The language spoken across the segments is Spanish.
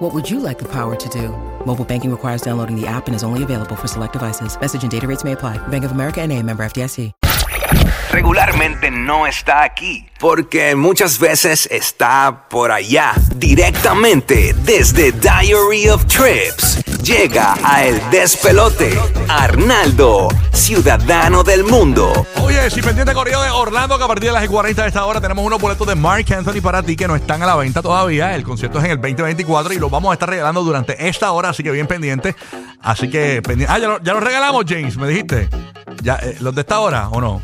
What would you like the power to do? Mobile banking requires downloading the app and is only available for select devices. Message and data rates may apply. Bank of America NA, member FDIC. regularmente no está aquí, porque muchas veces está por allá, directamente desde Diary of Trips. Llega a El Despelote, Arnaldo, ciudadano del mundo. Oye, si pendiente corrido de Orlando, que a partir de las 40 de esta hora tenemos unos boletos de Mark Anthony para ti que no están a la venta todavía. El concierto es en el 2024 y los vamos a estar regalando durante esta hora, así que bien pendiente. Así que pendiente. Ah, ya, lo- los regalamos, James, me dijiste. Ya, eh, ¿Los de esta hora o no?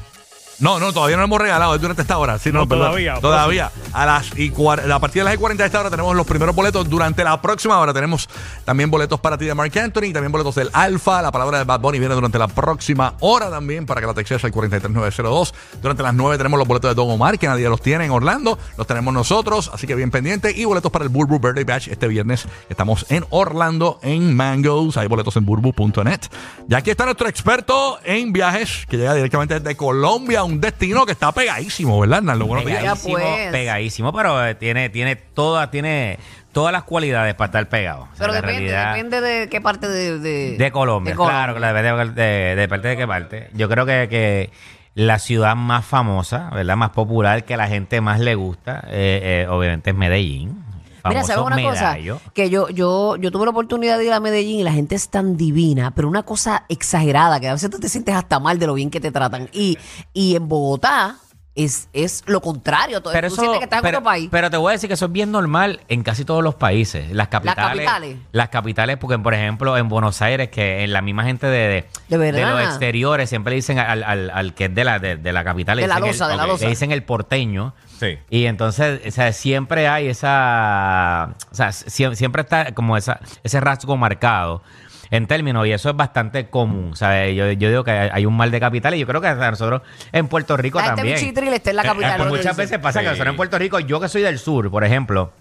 No, no, todavía no lo hemos regalado es durante esta hora. Sí, no, No, perdón. todavía, Todavía. A, las y a partir de las y 40 de esta hora tenemos los primeros boletos. Durante la próxima hora tenemos también boletos para ti de Mark Anthony también boletos del Alfa. La palabra de Bad Bunny viene durante la próxima hora también para que la textes al 43902. Durante las 9 tenemos los boletos de Don Omar, que nadie los tiene en Orlando. Los tenemos nosotros, así que bien pendiente. Y boletos para el Burbu Birthday Bash este viernes. Estamos en Orlando, en Mangoes. Hay boletos en burbu.net. Y aquí está nuestro experto en viajes, que llega directamente desde Colombia, un destino que está pegadísimo, ¿verdad, Arnaldo? Buenos días. Pegadísimo, pues. pegadísimo, pero eh, tiene, tiene todas, tiene todas las cualidades para estar pegado. O sea, Pero depende, realidad- depende de qué parte de... De, de Colombia, de Colombia. claro, claro, depende de, de, de parte de qué parte. Yo creo que, que la ciudad más famosa, ¿verdad? Más popular, que a la gente más le gusta, eh, eh, obviamente es Medellín. Mira, ¿sabes una medallo. cosa? Que yo, yo, yo tuve la oportunidad de ir a Medellín y la gente es tan divina, pero una cosa exagerada, que a veces tú te sientes hasta mal de lo bien que te tratan. Y, y en Bogotá es, es lo contrario. Todo, Pero tú eso, sientes que estás en pero, otro país. pero te voy a decir que eso es bien normal en casi todos los países. Las capitales. capitales. Las capitales, porque por ejemplo en Buenos Aires, que en la misma gente de, De los exteriores siempre le dicen al, al, al que es de la, de, de la capital, le De la el, de la ok, loza. le dicen el porteño. Sí. Y entonces, o sea, siempre hay esa, o sea, sie- siempre está como esa, ese rasgo marcado en términos, y eso es bastante común. Sea, yo, yo digo que hay un mal de capital y yo creo que hasta nosotros en Puerto Rico la gente también. bichitril está en la capital. eh, pues muchas veces pasa que nosotros en Puerto Rico, yo que soy del sur, por ejemplo,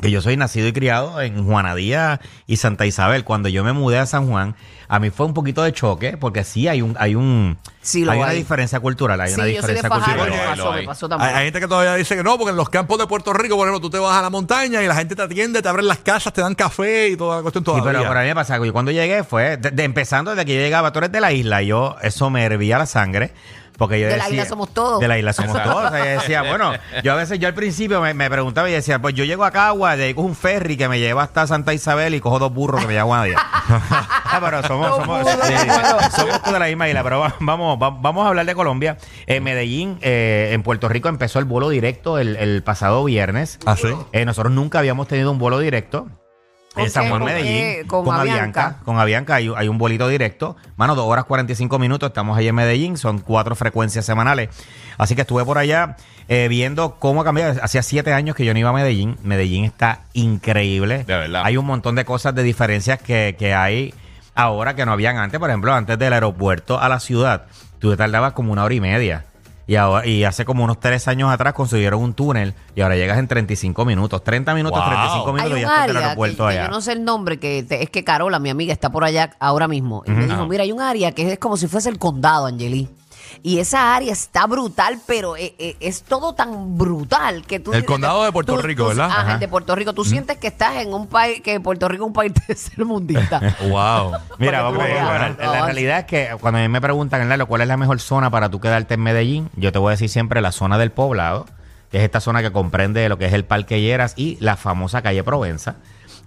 que yo soy nacido y criado en Juanadía y Santa Isabel, cuando yo me mudé a San Juan, a mí fue un poquito de choque, porque sí hay un, hay un, Sí, lo hay una hay. diferencia cultural, hay Sí, una diferencia cultural. hay, pasó, lo me hay. pasó Hay, también. hay gente que todavía dice que no, porque en los campos de Puerto Rico, por ejemplo, tú te vas a la montaña y la gente te atiende, te abren las casas, te dan café y toda la cuestión Sí, todavía. pero, pero a mí me pasa que yo cuando llegué fue, de- de- empezando desde que yo llegaba, tú eres de la isla, y yo, eso me hervía la sangre. Porque yo De la decía- isla somos todos. De la isla somos todos. O sea, yo decía, bueno, yo a veces, yo al principio me, me preguntaba y decía, pues yo llego a Cagua, de ahí cojo un ferry que me lleva hasta Santa Isabel y cojo dos burros que me llevan a Guadalajara. ah, pero somos, somos, sí, somos todos de la misma isla, pero va- vamos, va- vamos a hablar de Colombia. En Medellín, eh, en Puerto Rico, empezó el vuelo directo el, el pasado viernes. ¿Ah, sí? Eh, nosotros nunca habíamos tenido un vuelo directo. ¿Con En Medellín? ¿Con Avianca? Con Avianca hay, hay un bolito directo. Mano, dos horas 45 minutos. Estamos ahí en Medellín. Son cuatro frecuencias semanales. Así que estuve por allá eh, viendo cómo ha cambiado. Hacía siete años que yo no iba a Medellín. Medellín está increíble. De verdad. Hay un montón de cosas de diferencias que, que hay ahora que no habían antes. Por ejemplo, antes del aeropuerto a la ciudad, tú te tardabas como una hora y media. Y, ahora, y hace como unos tres años atrás construyeron un túnel y ahora llegas en 35 minutos. 30 minutos, Wow. 35 Hay minutos un y ya estás área que, aeropuerto que allá. yo no sé el nombre, que te- es que Carola, mi amiga, está por allá ahora mismo. Y me dijo, mira, hay un área que es como si fuese el condado, Angeli. Y esa área está brutal, pero eh, eh, es todo tan brutal que tú... El condado de Puerto Rico, ¿verdad? Ajá, Ajá. el de Puerto Rico. Tú sientes que estás en un país, que Puerto Rico es un país tercermundista. Wow. Mira, tú veas, bueno, ¿no? la realidad es que cuando a mí me preguntan, Lalo, ¿cuál es la mejor zona para tú quedarte en Medellín? Yo te voy a decir siempre la zona del poblado, que es esta zona que comprende lo que es el Parque Lleras y la famosa calle Provenza,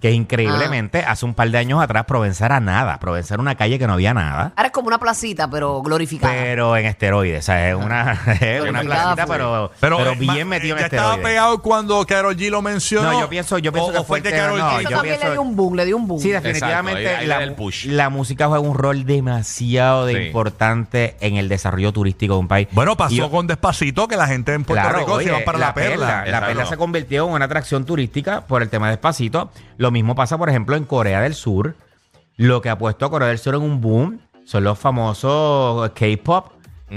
que increíblemente hace un par de años atrás Provenza era nada. Provenza era una calle que no había nada. Ahora es como una placita, pero glorificada. Pero en esteroides, o sea, es una, es una placita, fue. pero, pero, eh, ma- bien metido en ya estaba esteroides. pegado cuando Carol G lo mencionó. No, yo pienso- yo pienso o, que o fue que no, G. Yo también pienso- le dio un boom, le dio un boom. Sí, Exacto, definitivamente ahí- ahí la, le da el push. la música juega un rol demasiado de Sí. importante en el desarrollo turístico de un país. Bueno, pasó yo- con Despacito que la gente en Puerto Claro, Rico oye, se iba para la, perla. La perla se convirtió en una atracción turística por el tema de Despacito. Lo mismo pasa, por ejemplo, en Corea del Sur. Lo que ha puesto a Corea del Sur en un boom son los famosos K-pop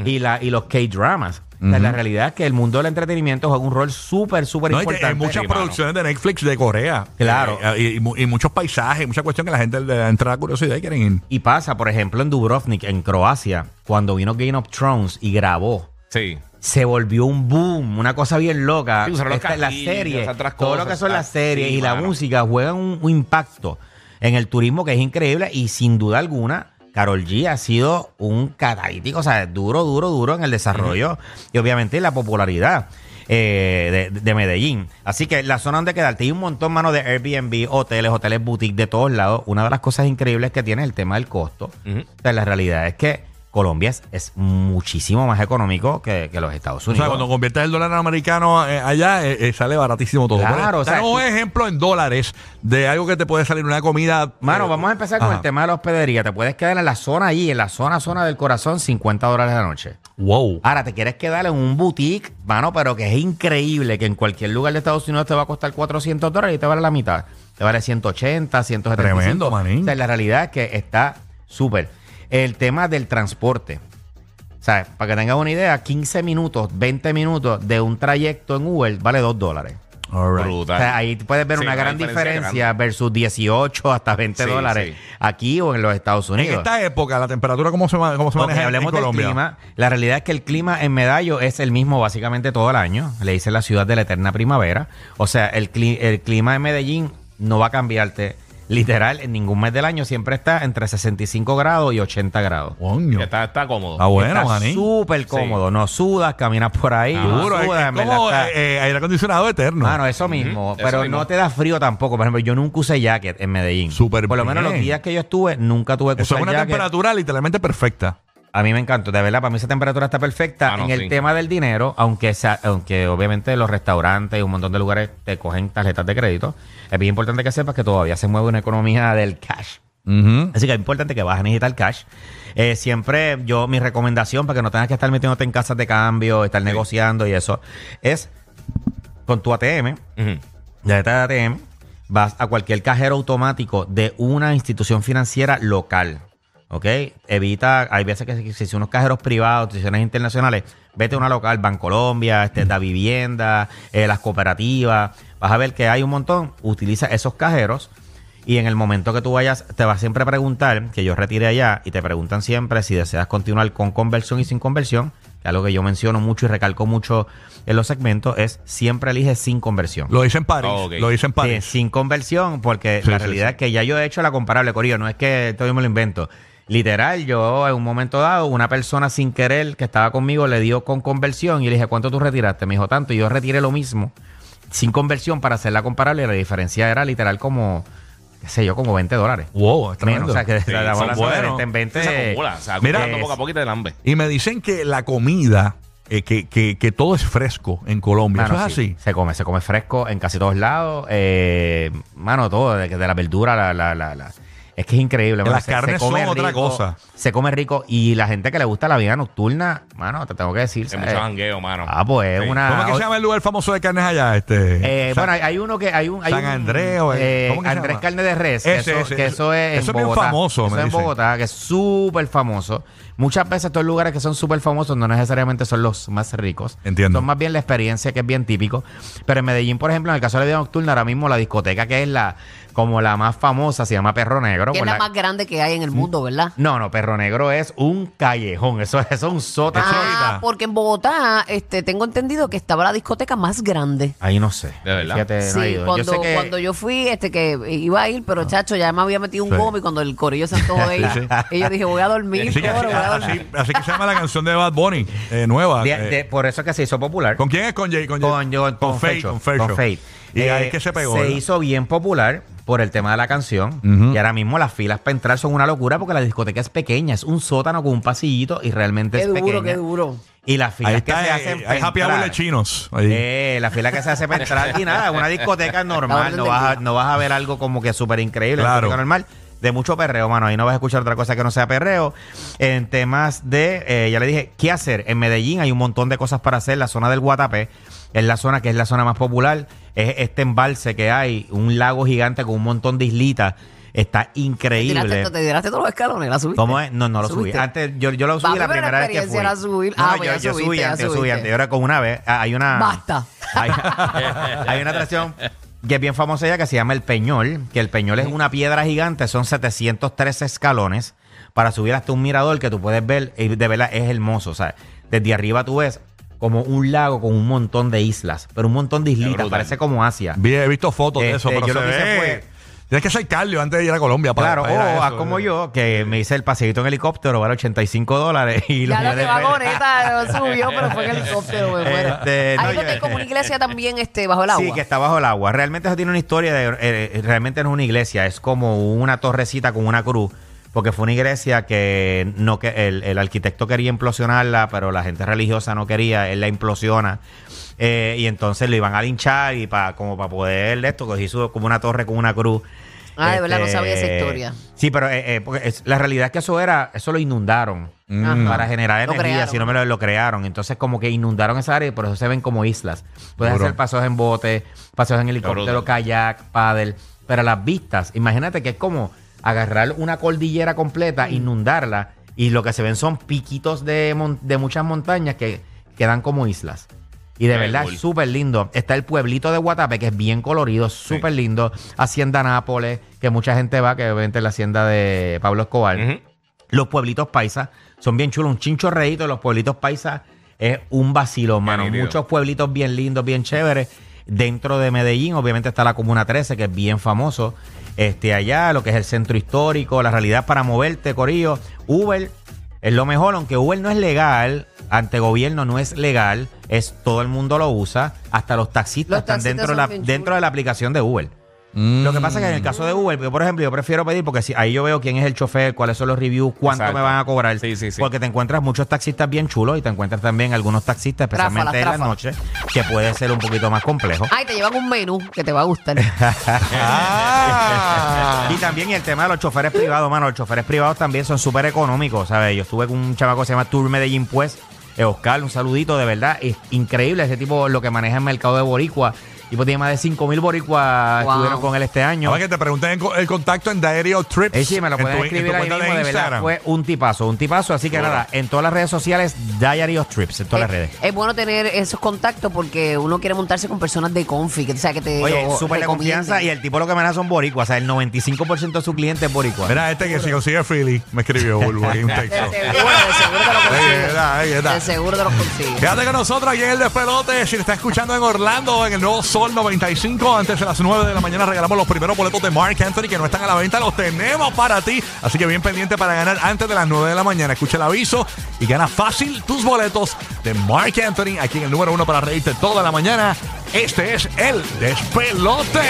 y, la, y los K-dramas. O sea, La realidad es que el mundo del entretenimiento juega un rol súper, súper No, importante. hay muchas Sí, mano. producciones de Netflix de Corea. Claro. Eh, y, y y muchos paisajes, mucha cuestión que la gente le entra a curiosidad y quieren ir. Y pasa, por ejemplo, en Dubrovnik, en Croacia, cuando vino Game of Thrones y grabó, Sí. Se volvió un boom, una cosa bien loca. Sí, usaron los Esta- la castillos, serie, esas otras todo lo que son las Ah, series sí, y la música juegan un, un impacto en el turismo que es increíble y sin duda alguna. Carol G ha sido un catalítico, o sea, duro, duro, duro en el desarrollo y obviamente en la popularidad eh, de, de Medellín. Así que la zona donde quedarte, hay un montón, mano, de Airbnb, hoteles, hoteles boutique de todos lados. Una de las cosas increíbles que tiene es el tema del costo. O sea, la realidad es que Colombia es, es muchísimo más económico que, que los Estados O Unidos. sea, cuando conviertes el dólar americano eh, allá, eh, eh, sale baratísimo todo. Claro, Por- o sea, Tenemos un ejemplo en dólares de algo que te puede salir una comida. Mano, eh, vamos a empezar con ajá. el tema de la hospedería. Te puedes quedar en la zona ahí, en la zona, zona del corazón, 50 dólares la noche. Wow. Ahora, te quieres quedar en un boutique, mano, pero que es increíble que en cualquier lugar de Estados Unidos te va a costar 400 dólares y te vale la mitad. Te vale 180, 175. Tremendo, manín. O sea, la realidad es que está súper. El tema del transporte. O sea, para que tengas una idea, 15 minutos, 20 minutos de un trayecto en Uber vale 2 dólares. Right. O Brutal. sea, ahí puedes ver Sí, una gran diferencia versus 18 hasta 20 Sí, dólares sí. aquí o en los Estados En Unidos. esta época, la temperatura, ¿cómo se, cómo se maneja en- hablemos en del Colombia? clima. La realidad es que el clima en Medallo es el mismo básicamente todo el año. Le dice la ciudad de la eterna primavera. O sea, el, cli- el clima en Medellín no va a cambiarte literal en ningún mes del año. Siempre está entre 65 grados y 80 grados. Coño. Está, está cómodo. Ah, bueno, Está súper cómodo. No sudas, caminas por ahí. no Duro, es, sudas, es en verdad como está- eh, eh, aire acondicionado eterno. Mano, eso mismo. Pero eso mismo. no te da frío tampoco. Por ejemplo, yo nunca usé jacket en Medellín. Súper Por lo menos bien. los días que yo estuve, nunca tuve que Eso es usar una jacket. temperatura literalmente perfecta. A mí me encantó, de verdad, para mí esa temperatura está perfecta. Ah, no, en el sí. tema del dinero, aunque sea, aunque obviamente los restaurantes y un montón de lugares te cogen tarjetas de crédito, es bien importante que sepas que todavía se mueve una economía del cash. Así que es importante que vas a necesitar cash. Eh, siempre yo, mi recomendación para que no tengas que estar metiéndote en casas de cambio, estar negociando y eso, es con tu ATM, Ujú. tarjeta de ATM, vas a cualquier cajero automático de una institución financiera local. ¿Ok? Evita, hay veces que si si son unos cajeros privados, instituciones internacionales, vete a una local, Bancolombia, este, Da Vivienda, eh, las cooperativas, vas a ver que hay un montón, utiliza esos cajeros y en el momento que tú vayas, te vas siempre a preguntar, que yo retire allá, y te preguntan siempre si deseas continuar con conversión y sin conversión, que algo que yo menciono mucho y recalco mucho en los segmentos, es siempre elige sin conversión. Lo dice en París. Oh. Lo dice en Sí, París. sin conversión, porque Sí, la sí, realidad sí. es que ya yo he hecho la comparable, Corillo, no es que todavía me lo invento. Literal, yo en un momento dado, una persona sin querer que estaba conmigo le dio con conversión y le dije, ¿cuánto tú retiraste? Me dijo tanto y yo retiré lo mismo sin conversión para hacerla comparable y la diferencia era literal como, qué sé yo, como 20 dólares. Wow, es Menos, tremendo. o sea, que Sí, la son bola buenos. en 20 Sí, se acumula. O sea, Mira, poco a poco y te lambe. Y me dicen que la comida, eh, que, que, que todo es fresco en Colombia. Mano, ¿Eso es sí, así? Se come, se come fresco en casi todos lados. Eh, mano, todo, de, de la verdura, la, la, la, la- Es que es increíble. Las carnes son otra cosa. Se come rico. Y la gente que le gusta la vida nocturna, mano, te tengo que decir. Hay ¿sabes? mucho jangueo, mano. Ah, pues es Sí. una. ¿Cómo es que se llama el lugar famoso de carnes allá? Este, Eh, San- bueno, hay, uno que hay un hay San Andrés o- eh, ¿cómo que se Andrés llama? Carne de Res, Ese, eso, ese, que eso- eso es eso en es bien Bogotá. famoso, Eso me es en dicen. Bogotá, que es súper famoso. Muchas veces estos lugares que son súper famosos no necesariamente son los más ricos. Entiendo. Son más bien la experiencia que es bien típico. Pero en Medellín, por ejemplo, en el caso de la vida nocturna, ahora mismo la discoteca que es la como la más famosa se llama Perro Negro. Que es la la- más grande que hay en el mundo, ¿verdad? No, no, Perro Negro es un callejón. Eso, eso es un sótano. Ah, porque en Bogotá este, tengo entendido que estaba la discoteca más grande. Ahí no sé. De verdad. Fíjate, no he Sí, ido. cuando yo sé que cuando yo fui, este que iba a ir, pero chacho, ya me había metido un Sí. goma y cuando el corillo se antojó de ir, Sí, sí. y yo dije, voy a dormir, Sí, que así, pobre, voy a dormir. así- así que se llama la canción de Bad Bunny, eh, nueva. de- eh, de- por eso es que se hizo popular. ¿Con quién es? Con Jay. Con, Jay? Con, yo- con, Con Faith. con Faith. Y ahí Eh, que se pegó. Se ¿verdad? hizo bien popular por el tema de la canción. Ujú. Y ahora mismo las filas para entrar son una locura porque la discoteca es pequeña. Es un sótano con un pasillito y realmente Qué es duro, pequeña. qué duro. Y las filas que se eh, hacen hay happy hour de chinos. ahí. Eh, la fila que se hace para entrar y nada, una discoteca normal, no vas, a, no vas a ver algo como que súper increíble, Claro. normal, de mucho perreo, mano, ahí no vas a escuchar otra cosa que no sea perreo. En temas de, eh, ya le dije, ¿qué hacer? En Medellín hay un montón de cosas para hacer, la zona del Guatapé es la zona que es la zona más popular, es este embalse que hay, un lago gigante con un montón de islitas. Está increíble. te tiraste todos los escalones, la subiste. ¿Cómo es? No, no lo subí. Antes, yo, yo lo subí la primera vez que fui. era subir. No, Ah, no, pues yo, subiste, subí antes, yo subí antes. Era con una vez. ah, Hay una. Basta. Hay, hay una atracción que es bien famosa ya que se llama el Peñol, que el Peñol es una piedra gigante, son 713 escalones para subir hasta un mirador que tú puedes ver y de verdad es hermoso, o sea, desde arriba tú ves como un lago con un montón de islas, pero un montón de islitas, parece como Asia. Bien, he visto fotos de eso, Este, pero yo se lo que hice ve- fue- Tienes que ser cardio antes de ir a Colombia para, Claro, para ir a o eso, haz como eh. yo, que me hice el paseíto en helicóptero, vale 85 dólares y lo Ya lo llevé que de- vagoneta subió, pero fue en helicóptero, me muero. Este, no, Ahí yo- donde hay como una iglesia también este, bajo el agua. Sí, que está bajo el agua. Realmente eso tiene una historia de. eh, realmente no es una iglesia, es como una torrecita con una cruz. Porque fue una iglesia que no que el, el arquitecto quería implosionarla, pero la gente religiosa no quería, él la implosiona. Eh, y entonces lo iban a linchar y para como para poder esto, cogí su- como una torre con una cruz. Ah, de verdad, no Este, sabía esa historia. Sí, pero eh, eh, porque es- la realidad es que eso era, eso lo inundaron Ajá. para generar Lo energía, crearon. si no me lo, lo crearon. Entonces, como que inundaron esa área y por eso se ven como islas. Puedes Duro. hacer paseos en bote, paseos en helicóptero, kayak, paddle. Pero las vistas, imagínate que es como agarrar una cordillera completa, inundarla y lo que se ven son piquitos de, mon- de muchas montañas que quedan como islas. Y de Qué verdad cool. es súper lindo. Está el pueblito de Guatape, que es bien colorido, súper lindo. Hacienda Nápoles, que mucha gente va, que obviamente es la hacienda de Pablo Escobar. Los pueblitos paisas son bien chulos. Un chincho reíto de los pueblitos paisas es un vacilo, mano. Muchos pueblitos bien lindos, bien chéveres. Dentro de Medellín, obviamente, está la Comuna 13, que es bien famoso. Este, allá, lo que es el centro histórico, la realidad para moverte, Corillo. Uber es lo mejor, aunque Uber no es legal, ante gobierno no es legal, es todo el mundo lo usa, hasta los taxistas Los están dentro, de la, dentro de la aplicación de Uber. Lo que pasa es que en el caso de Uber, yo, por ejemplo, yo prefiero pedir porque si ahí yo veo quién es el chofer, cuáles son los reviews, cuánto Exacto. me van a cobrar. Sí, sí, sí. Porque te encuentras muchos taxistas bien chulos y te encuentras también algunos taxistas, especialmente en la noche, que puede ser un poquito más complejo. Ay, te llevan un menú que te va a gustar. Ah. Y también el tema de los choferes privados, mano. Los choferes privados también son súper económicos, ¿sabes? Yo estuve con un chavaco que se llama Tour Medellín, pues. Eh, Oscar, un saludito, de verdad. Es increíble ese tipo, lo que maneja el mercado de Boricua. Tipo tiene más de 5 mil boricuas Wow. estuvieron con él este año. Ahora que te pregunten el, co- el contacto en Diary of Trips. Eh, sí, me lo en pueden tu- en escribir tu ahí cuenta mismo, de, verdad. Instagram. Fue un tipazo, un tipazo. Así que Duro. nada, en todas las redes sociales, Diary of Trips, en todas las redes. Es bueno tener esos contactos porque uno quiere montarse con personas de confi, que, o sea, que te Oye, lo súper de recomienden. confianza y el tipo lo que maneja son boricuas. O sea, el 95% de su cliente es boricua. Mira, este que si consigue Freely, me escribió Bulbo ahí un De texto. seguro, de seguro te lo Ahí consigues. está, ahí está. De seguro te lo consigues. Quédate con nosotros aquí en el despelote. Si te está escuchando en Orlando, en el nuevo Sol 95, antes de las 9 de la mañana regalamos los primeros boletos de Mark Anthony que no están a la venta. Los tenemos para ti. Así que bien pendiente para ganar antes de las 9 de la mañana. Escucha el aviso y gana fácil tus boletos de Mark Anthony aquí en el número uno para reírte toda la mañana. Este es el despelote.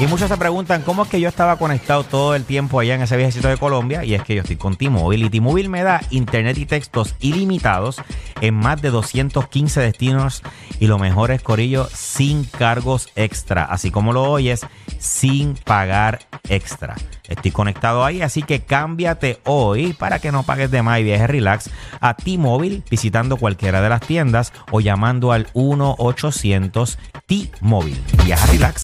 Y muchos se preguntan cómo es que yo estaba conectado todo el tiempo allá en ese viajecito de Colombia. Y es que yo estoy con T-Mobile. Y T-Mobile me da internet y textos ilimitados en más de 215 destinos. Y lo mejor es, Corillo, sin cargos extra. Así como lo oyes, sin pagar extra. Estoy conectado ahí, así que cámbiate hoy para que no pagues de más y viajes relax a T-Mobile visitando cualquiera de las tiendas o llamando al 1-800 T-Mobile. Viaja relax.